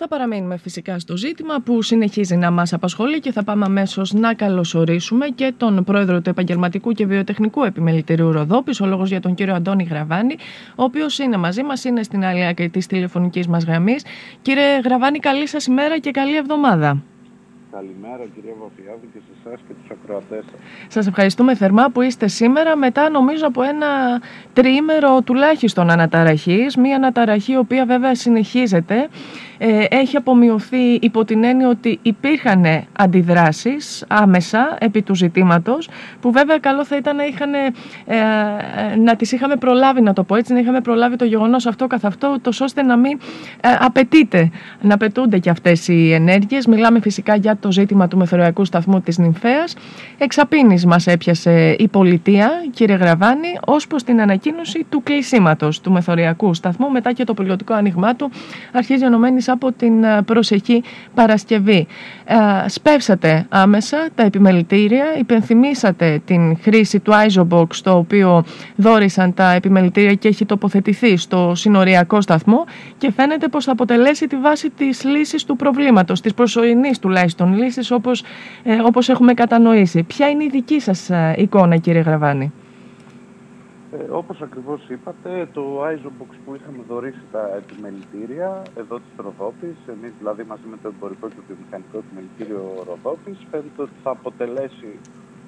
Θα παραμείνουμε φυσικά στο ζήτημα που συνεχίζει να μας απασχολεί και θα πάμε αμέσως να καλωσορίσουμε και τον πρόεδρο του Επαγγελματικού και Βιοτεχνικού Επιμελητηρίου Ροδόπης, ο λόγος για τον κύριο Αντώνη Γραβάνη, ο οποίος είναι μαζί μας, είναι στην άλλη άκρη της τηλεφωνικής μας γραμμής. Κύριε Γραβάνη, καλή σας ημέρα και καλή εβδομάδα. Καλημέρα κυρία Βαφιάδη και σε εσά και τους ακροατές σας. Σας ευχαριστούμε θερμά που είστε σήμερα μετά νομίζω από ένα τριήμερο τουλάχιστον αναταραχής, μια αναταραχή η οποία βέβαια συνεχίζεται ε, έχει απομειωθεί υπό την έννοια ότι υπήρχαν αντιδράσεις άμεσα επί του ζητήματος που βέβαια καλό θα ήταν να, είχαν, ε, ε, να τις είχαμε προλάβει να το πω έτσι, να είχαμε προλάβει το γεγονός αυτό καθ' αυτό τόσο ώστε να μην ε, απαιτείται, να απαιτούνται και αυτές οι ενέργειες. Μιλάμε φυσικά για το ζήτημα του μεθοριακού σταθμού της Νυμφέας. Εξαπίνης μας έπιασε η πολιτεία, κύριε Γραβάνη, ως προς την ανακοίνωση του κλεισίματος του μεθοριακού σταθμού μετά και το πιλωτικό άνοιγμά του αρχίζει ενωμένης από την ε, προσεχή Παρασκευή. Ε, σπεύσατε άμεσα τα επιμελητήρια, υπενθυμίσατε την χρήση του ISOBOX το οποίο δόρισαν τα επιμελητήρια και έχει τοποθετηθεί στο συνοριακό σταθμό και φαίνεται πως θα αποτελέσει τη βάση της λύσης του προβλήματος, της προσωρινής τουλάχιστον λύσης όπως, ε, όπως έχουμε κατανοήσει. Ποια είναι η δική σας εικόνα κύριε Γραβάνη; Ε, όπως ακριβώς είπατε, το ISOBOX που είχαμε δωρήσει τα επιμελητήρια εδώ της Ροδόπης, εμείς δηλαδή μαζί με το εμπορικό και το μηχανικό επιμελητήριο Ροδόπης, φαίνεται ότι θα αποτελέσει,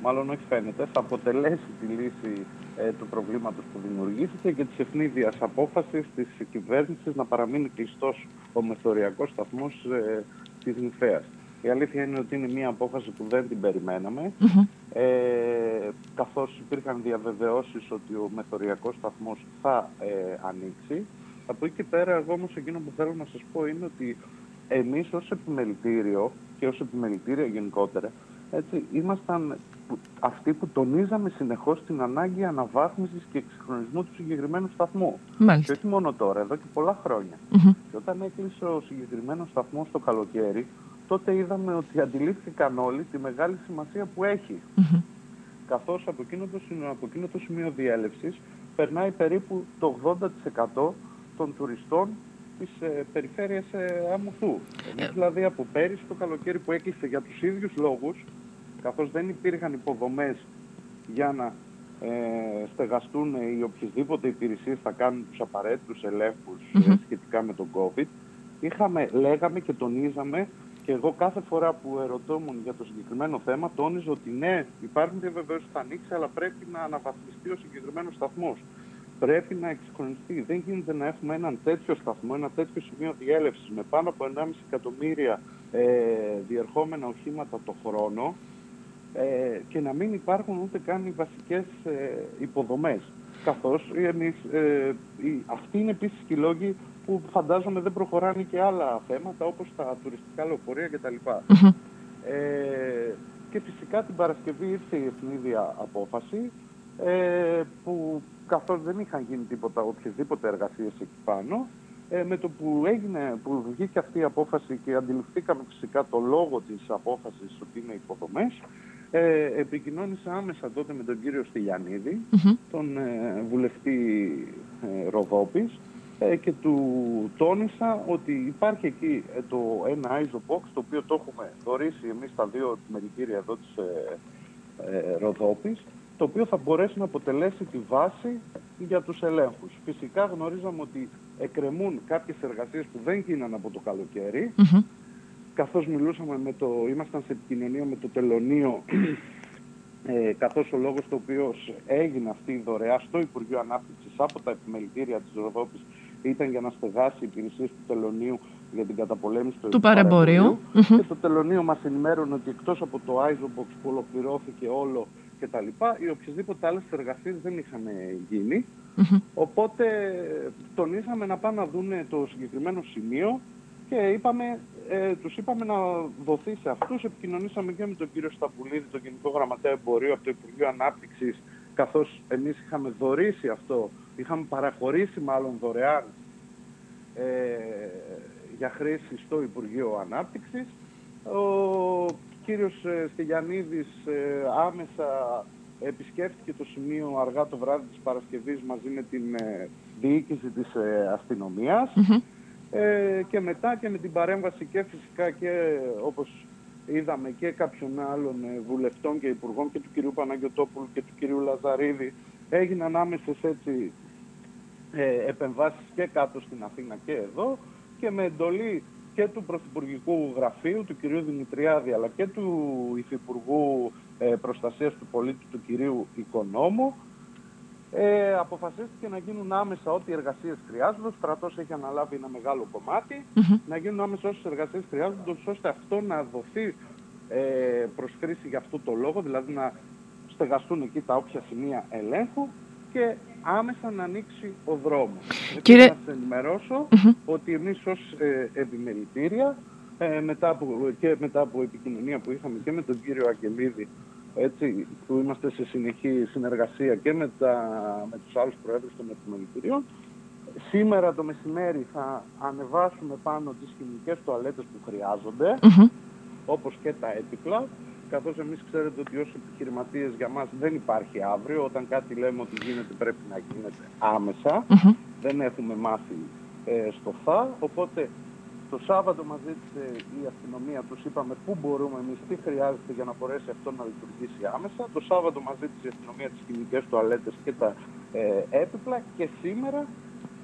μάλλον όχι φαίνεται, θα αποτελέσει τη λύση ε, του προβλήματος που δημιουργήθηκε και της ευνίδιας απόφασης της κυβέρνησης να παραμείνει κλειστός ο μεθοριακός σταθμός ε, της Νηφαίας. Η αλήθεια είναι ότι είναι μια απόφαση που δεν την περιμέναμε, ε, καθώς υπήρχαν διαβεβαιώσεις ότι ο μεθοριακός σταθμός θα ε, ανοίξει. Από εκεί και πέρα, εγώ όμως εκείνο που θέλω να σας πω είναι ότι εμείς ως επιμελητήριο και ως επιμελητήρια γενικότερα, έτσι, ήμασταν αυτοί που τονίζαμε συνεχώς την ανάγκη αναβάθμισης και εξυγχρονισμού του συγκεκριμένου σταθμού. Μάλιστα. Και όχι μόνο τώρα, εδώ και πολλά χρόνια. Και όταν έκλεισε ο συγκεκριμένος σταθμός το καλοκαίρι, τότε είδαμε ότι αντιλήφθηκαν όλοι τη μεγάλη σημασία που έχει. Mm-hmm. Καθώς από εκείνο, το, από εκείνο το σημείο διέλευσης περνάει περίπου το 80% των τουριστών της ε, περιφέρειας ε, Αμουθού. Εμείς δηλαδή από πέρυσι το καλοκαίρι που έκλεισε για τους ίδιους λόγους, καθώς δεν υπήρχαν υποδομές για να ε, στεγαστούν οι οποιασδήποτε υπηρεσίες θα κάνουν τους απαραίτητους ελέγχους ε, σχετικά με τον COVID, είχαμε, λέγαμε και τονίζαμε και εγώ κάθε φορά που ερωτώμουν για το συγκεκριμένο θέμα, τόνιζα ότι ναι, υπάρχουν διαβεβαίωσεις που θα ανοίξει, αλλά πρέπει να αναβαθμιστεί ο συγκεκριμένος σταθμός. Πρέπει να εξυγχρονιστεί. Δεν γίνεται να έχουμε έναν τέτοιο σταθμό, ένα τέτοιο σημείο διέλευσης με πάνω από 1,5 εκατομμύρια ε, διερχόμενα οχήματα το χρόνο ε, και να μην υπάρχουν ούτε καν οι βασικές ε, υποδομές. Καθώς ε, αυτοί είναι επίσης και οι λόγοι που φαντάζομαι δεν προχωράνε και άλλα θέματα όπως τα τουριστικά λεωφορεία κτλ. Mm-hmm. Ε, και φυσικά την Παρασκευή ήρθε η ευνίδια απόφαση ε, που καθώς δεν είχαν γίνει τίποτα, οποιασδήποτε εργασίες εκεί πάνω, ε, με το που, έγινε, που βγήκε αυτή η απόφαση και αντιληφθήκαμε φυσικά το λόγο της απόφασης ότι είναι υποδομές, ε, επικοινώνησα άμεσα τότε με τον κύριο Στυλιανίδη, τον ε, βουλευτή ε, Ροδόπης, ε, και του τόνισα ότι υπάρχει εκεί ε, το ένα ISO box το οποίο το έχουμε δωρήσει εμείς τα δύο επιμελητήρια εδώ της ε, ε, Ροδόπης το οποίο θα μπορέσει να αποτελέσει τη βάση για τους ελέγχους. Φυσικά γνωρίζαμε ότι εκκρεμούν κάποιες εργασίες που δεν γίνανε από το καλοκαίρι mm-hmm. καθώς μιλούσαμε με το, ήμασταν σε επικοινωνία με το τελωνίο ε, καθώς ο λόγος το οποίος έγινε αυτή η δωρεά στο Υπουργείο Ανάπτυξης από τα επιμελητήρια της Ροδόπης ήταν για να στεγάσει υπηρεσίε του τελωνίου για την καταπολέμηση του, του παρεμπορίου. Και το τελωνίο μας ενημέρωνε ότι εκτός από το ISOBOX που ολοκληρώθηκε όλο κτλ., οι οποιασδήποτε άλλες εργασίες δεν είχαν γίνει. Οπότε τονίσαμε να πάνε να δουν το συγκεκριμένο σημείο και είπαμε, ε, τους είπαμε να δοθεί σε αυτούς. Επικοινωνήσαμε και με τον κύριο Σταπουλίδη, τον Γενικό Γραμματέα Εμπορίου από το Υπουργείο Ανάπτυξης καθώς εμείς είχαμε δωρήσει αυτό, είχαμε παραχωρήσει μάλλον δωρεάν ε, για χρήση στο Υπουργείο Ανάπτυξης. Ο κύριος ε, Στεγιαννίδης ε, άμεσα επισκέφθηκε το σημείο αργά το βράδυ της Παρασκευής μαζί με την ε, διοίκηση της αστυνομίας ε, και μετά και με την παρέμβαση και φυσικά και όπως είδαμε και κάποιων άλλων ε, βουλευτών και υπουργών και του κυρίου Παναγιωτόπουλου και του κυρίου Λαζαρίδη. Έγιναν άμεσες έτσι ε, επεμβάσεις και κάτω στην Αθήνα και εδώ και με εντολή και του Πρωθυπουργικού Γραφείου, του κυρίου Δημητριάδη, αλλά και του Υφυπουργού ε, Προστασίας του Πολίτη, του κυρίου Οικονόμου, ε, αποφασίστηκε να γίνουν άμεσα ό,τι εργασίες χρειάζονται. Ο στρατός έχει αναλάβει ένα μεγάλο να γίνουν άμεσα όσες εργασίες χρειάζονται, ώστε αυτό να δοθεί ε, προς χρήση για αυτό το λόγο, δηλαδή να στεγαστούν εκεί τα όποια σημεία ελέγχου και άμεσα να ανοίξει ο δρόμος. Κύριε... Να σας ενημερώσω ότι εμείς ως ε, επιμελητήρια ε, μετά από, και μετά από επικοινωνία που είχαμε και με τον κύριο Αγγελίδη έτσι, που είμαστε σε συνεχή συνεργασία και με, τα, με τους άλλους προέδρους των επιμελητηρίων σήμερα το μεσημέρι θα ανεβάσουμε πάνω τις χημικές τουαλέτες που χρειάζονται όπως και τα έπιπλα καθώς εμείς ξέρετε ότι ως επιχειρηματίες για μας δεν υπάρχει αύριο. Όταν κάτι λέμε ότι γίνεται πρέπει να γίνεται Δεν έχουμε μάθει ε, στο θα. Οπότε το Σάββατο μας ζήτησε η αστυνομία, τους είπαμε πού μπορούμε εμείς, τι χρειάζεται για να μπορέσει αυτό να λειτουργήσει άμεσα. Το Σάββατο μας ζήτησε η αστυνομία τις χημικές τουαλέτες και τα ε, έπιπλα και σήμερα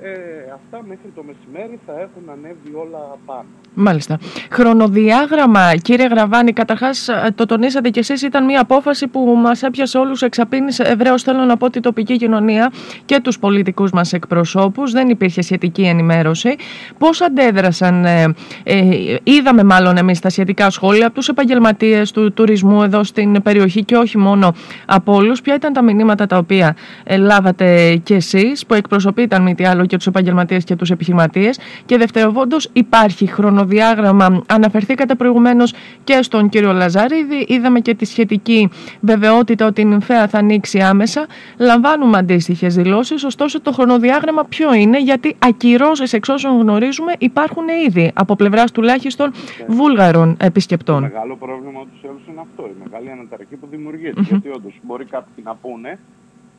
ε, αυτά μέχρι το μεσημέρι θα έχουν ανέβει όλα πάνω. Μάλιστα. Χρονοδιάγραμμα, κύριε Γραβάνη, καταρχάς ε, το τονίσατε κι εσείς, ήταν μια απόφαση που μας έπιασε όλους, εξαπίνησε ευρέως. Θέλω να πω την τοπική κοινωνία και τους πολιτικούς μας εκπροσώπους. Δεν υπήρχε σχετική ενημέρωση. Πώς αντέδρασαν, ε, ε, είδαμε μάλλον εμείς τα σχετικά σχόλια από τους επαγγελματίες του τουρισμού εδώ στην περιοχή και όχι μόνο από όλους. Ποια ήταν τα μηνύματα τα οποία ε, λάβατε κι εσείς, που εκπροσωπείτε, αν μη τι άλλο, και τους επαγγελματίες και τους επιχειρηματίες. Και δευτεροβόντως, υπάρχει χρονοδιάγραμμα χρονοδιάγραμμα. Αναφερθήκατε προηγουμένως και στον κύριο Λαζαρίδη. Είδαμε και τη σχετική βεβαιότητα ότι η νυμφαία θα ανοίξει άμεσα. Λαμβάνουμε αντίστοιχες δηλώσεις. Ωστόσο, το χρονοδιάγραμμα ποιο είναι, γιατί ακυρώσεις εξ όσων γνωρίζουμε υπάρχουν ήδη από πλευράς τουλάχιστον βούλγαρων επισκεπτών. Το μεγάλο πρόβλημα τους είναι αυτό. Η μεγάλη αναταραχή που δημιουργείται. Γιατί όντως μπορεί κάποιοι να πούνε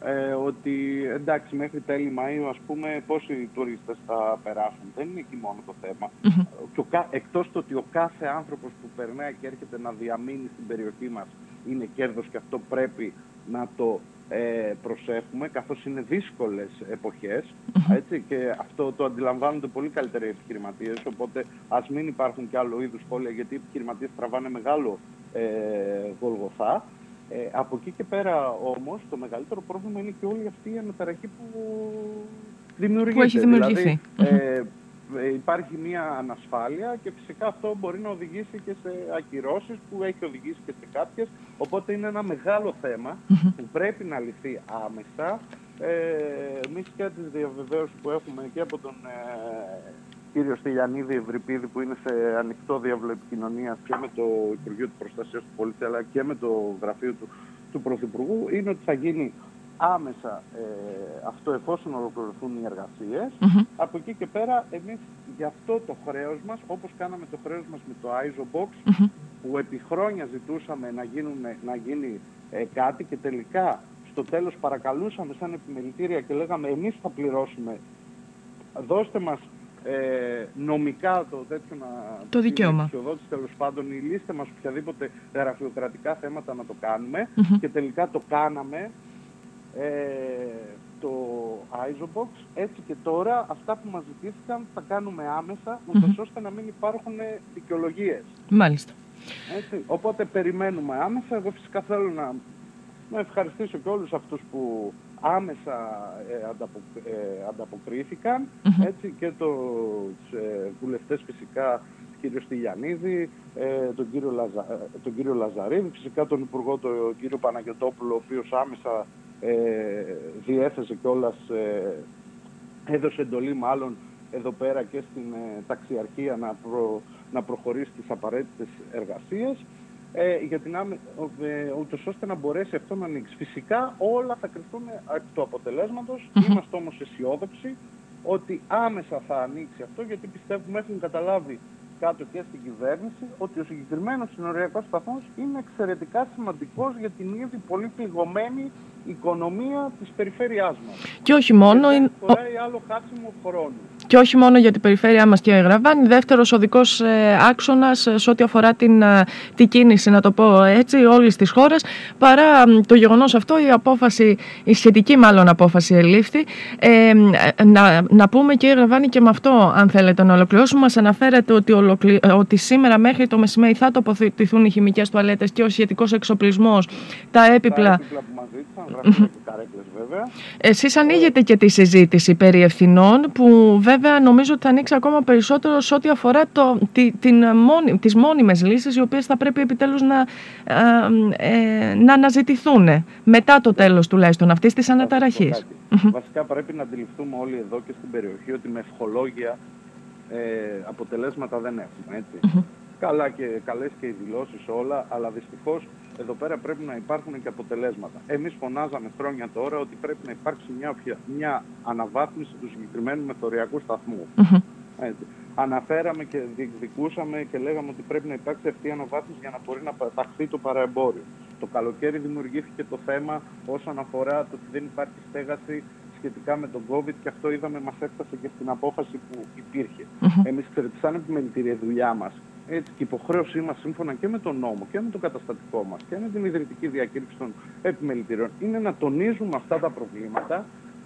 ε, ότι εντάξει μέχρι τέλη Μαΐου ας πούμε πόσοι τουρίστες θα περάσουν. Δεν είναι εκεί μόνο το θέμα. Mm-hmm. εκτός το ότι ο κάθε άνθρωπος που περνάει και έρχεται να διαμείνει στην περιοχή μας είναι κέρδος και αυτό πρέπει να το ε, προσέχουμε καθώς είναι δύσκολες έτσι, και αυτό το αντιλαμβάνονται πολύ καλύτερα οι επιχειρηματίες οπότε ας μην υπάρχουν και άλλο είδους σχόλια γιατί οι επιχειρηματίες τραβάνε μεγάλο ε, γολγοθά ε, από εκεί και πέρα όμως το μεγαλύτερο πρόβλημα είναι και όλη αυτή η αναταραχή που δημιουργείται. Που έχει δημιουργηθεί. Δηλαδή, ε, ε, υπάρχει μια ανασφάλεια και φυσικά αυτό μπορεί να οδηγήσει και σε ακυρώσεις που έχει οδηγήσει και σε κάποιες. Οπότε είναι ένα μεγάλο θέμα που πρέπει να λυθεί άμεσα. Ε, Εμεί και τις διαβεβαίωσεις που έχουμε και από τον ε, κύριος Στυλιανίδη Ευρυπίδη που είναι σε ανοιχτό διάβλο επικοινωνίας και με το Υπουργείο του Προστασίας του Πολίτη αλλά και με το γραφείο του, του Πρωθυπουργού είναι ότι θα γίνει άμεσα ε, αυτό εφόσον ολοκληρωθούν οι εργασίες. Από εκεί και πέρα εμείς για αυτό το χρέος μας, όπως κάναμε το χρέος μας με το ISO Box, που επί χρόνια ζητούσαμε να, γίνουν, να γίνει ε, κάτι και τελικά στο τέλος παρακαλούσαμε σαν επιμελητήρια και λέγαμε εμείς θα πληρώσουμε, δώστε μας ε, νομικά το τέτοιο να... Το δικαίωμα. τέλος πάντων, η λύστε μας οποιαδήποτε γραφειοκρατικά θέματα να το κάνουμε και τελικά το κάναμε ε, το Isobox. Έτσι και τώρα αυτά που μας ζητήθηκαν θα κάνουμε άμεσα, mm-hmm. ώστε να μην υπάρχουν δικαιολογίες. Μάλιστα. Έτσι. Οπότε περιμένουμε άμεσα. Εγώ φυσικά θέλω να, να ευχαριστήσω και όλους αυτούς που άμεσα ε, ε ανταποκριθηκαν έτσι, και τους ε, βουλευτές φυσικά κύριο Στυλιανίδη, ε, τον, κύριο Λαζα, ε, τον κύριο Λαζαρίδη, φυσικά τον Υπουργό τον κύριο Παναγιωτόπουλο, ο οποίος άμεσα ε, διέθεσε κιόλας, ε, έδωσε εντολή μάλλον εδώ πέρα και στην ταξιαρχία να, να προχωρήσει τις απαραίτητες εργασίες ε, για την άμε, ε, ούτως ώστε να μπορέσει αυτό να ανοίξει. Φυσικά όλα θα κρυφτούν από του αποτελέσματος. Είμαστε όμως αισιόδοξοι ότι άμεσα θα ανοίξει αυτό γιατί πιστεύουμε έχουν καταλάβει κάτω και στην κυβέρνηση ότι ο συγκεκριμένος συνοριακός σταθμό είναι εξαιρετικά σημαντικός για την ήδη πολύ πληγωμένη οικονομία της περιφέρειάς μας. Και όχι μόνο... Και δεν άλλο χάσιμο χρόνου και όχι μόνο για την περιφέρειά μας και Γραβάνη, δεύτερος οδικός ε, άξονας ε, σε ό,τι αφορά την, ε, την κίνηση, να το πω έτσι, όλης της χώρας, παρά το γεγονός αυτό η απόφαση, η σχετική μάλλον απόφαση ελήφθη. Ε, να, να πούμε και Γραβάνη και με αυτό αν θέλετε να ολοκληρώσουμε, μας αναφέρεται ότι, ότι σήμερα μέχρι το μεσημέρι θα τοποθετηθούν οι χημικές τουαλέτες και ο σχετικός εξοπλισμός, τα έπιπλα... Τα έπιπλα που μας ζήτησαν, καρέκλες βέβαια. Εσείς ανοίγετε και τη συζήτηση περί ευθυνών που βέβαια νομίζω ότι θα ανοίξει ακόμα περισσότερο σε ό,τι αφορά το, τη, την μόνη, τις μόνιμες λύσεις οι οποίες θα πρέπει επιτέλους να, ε, να αναζητηθούν μετά το τέλος τουλάχιστον αυτής της αναταραχής. Βασικά πρέπει να αντιληφθούμε όλοι εδώ και στην περιοχή ότι με ευχολόγια ε, αποτελέσματα δεν έχουμε. Έτσι. Καλά και, καλές και οι δηλώσεις όλα, αλλά δυστυχώς εδώ πέρα πρέπει να υπάρχουν και αποτελέσματα. Εμείς φωνάζαμε χρόνια τώρα ότι πρέπει να υπάρξει μια, μια αναβάθμιση του συγκεκριμένου μεθοριακού σταθμού. Έτσι. Αναφέραμε και διεκδικούσαμε και λέγαμε ότι πρέπει να υπάρξει αυτή η αναβάθμιση για να μπορεί να παταχθεί το παραεμπόριο. Το καλοκαίρι δημιουργήθηκε το θέμα όσον αφορά το ότι δεν υπάρχει στέγαση σχετικά με τον COVID και αυτό είδαμε μας έφτασε και στην απόφαση που υπήρχε. Mm-hmm. Εμείς σαν επιμελητήρια δουλειά μας έτσι, και η υποχρέωσή μας σύμφωνα και με τον νόμο και με το καταστατικό μας και με την ιδρυτική διακήρυξη των επιμελητηρίων είναι να τονίζουμε αυτά τα προβλήματα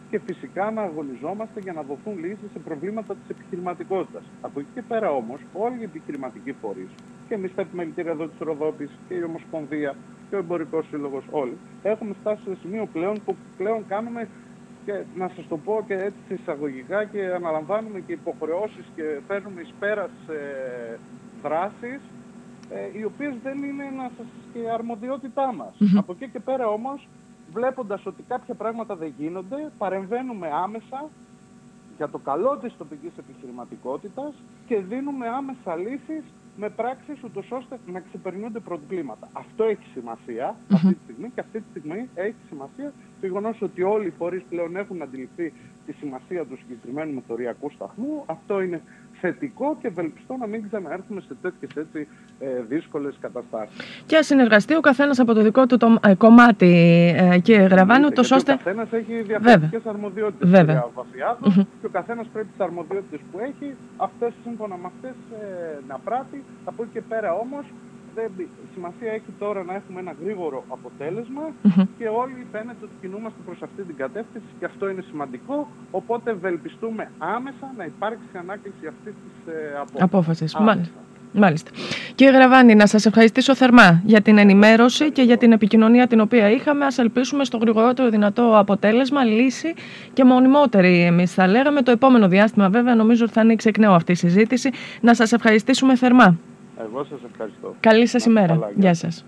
και φυσικά να αγωνιζόμαστε για να δοθούν λύσεις σε προβλήματα της επιχειρηματικότητας. Από εκεί και πέρα όμως, όλοι οι επιχειρηματικοί φορείς και εμείς τα επιμελητήρια εδώ της Ροδόπης και η Ομοσπονδία και ο Εμπορικός Σύλλογος, όλοι έχουμε φτάσει σε σημείο πλέον που πλέον κάνουμε και να σας το πω και έτσι εισαγωγικά και αναλαμβάνουμε και υποχρεώσεις και φέρνουμε εις πέρας ε, δράσεις ε, οι οποίες δεν είναι να σας και αρμοδιότητά μας. Από εκεί και πέρα όμως, βλέποντας ότι κάποια πράγματα δεν γίνονται, παρεμβαίνουμε άμεσα για το καλό της τοπικής επιχειρηματικότητας και δίνουμε άμεσα λύσεις με πράξεις ούτως ώστε να ξεπερνούνται προβλήματα. Αυτό έχει σημασία αυτή τη στιγμή και αυτή τη στιγμή έχει σημασία το γεγονός ότι όλοι οι φορείς πλέον έχουν αντιληφθεί τη σημασία του συγκεκριμένου μεθοριακού σταθμού. Αυτό είναι θετικό και ευελπιστώ να μην ξαναέρθουμε σε τέτοιες έτσι ε, δύσκολες καταστάσεις. Και ας συνεργαστεί ο καθένας από το δικό του το, ε, κομμάτι, ε, κύριε Γραβάνη, ούτως ώστε. Ο καθένας έχει διαφορετικές αρμοδιότητες. Βέβαια. και ο καθένας πρέπει τις αρμοδιότητες που έχει, αυτές σύμφωνα με αυτές ε, να πράττει. Από εκεί και πέρα όμως δεν, σημασία έχει τώρα να έχουμε ένα γρήγορο και όλοι φαίνεται ότι κινούμαστε προς αυτή την κατεύθυνση και αυτό είναι σημαντικό. Οπότε ευελπιστούμε άμεσα να υπάρξει ανάκληση αυτής της ε, απόφασης. Μάλιστα. Μάλιστα. Κύριε Γραβάνη, να σας ευχαριστήσω θερμά για την ενημέρωση και για την επικοινωνία την οποία είχαμε. Ας ελπίσουμε στο γρηγορότερο δυνατό αποτέλεσμα, λύση και μονιμότερη εμείς θα λέγαμε. Το επόμενο διάστημα βέβαια νομίζω ότι θα ανοίξει εκ νέου αυτή η συζήτηση. Να σας ευχαριστήσουμε θερμά. Εγώ σας ευχαριστώ. Καλή σας ημέρα. Γεια σας.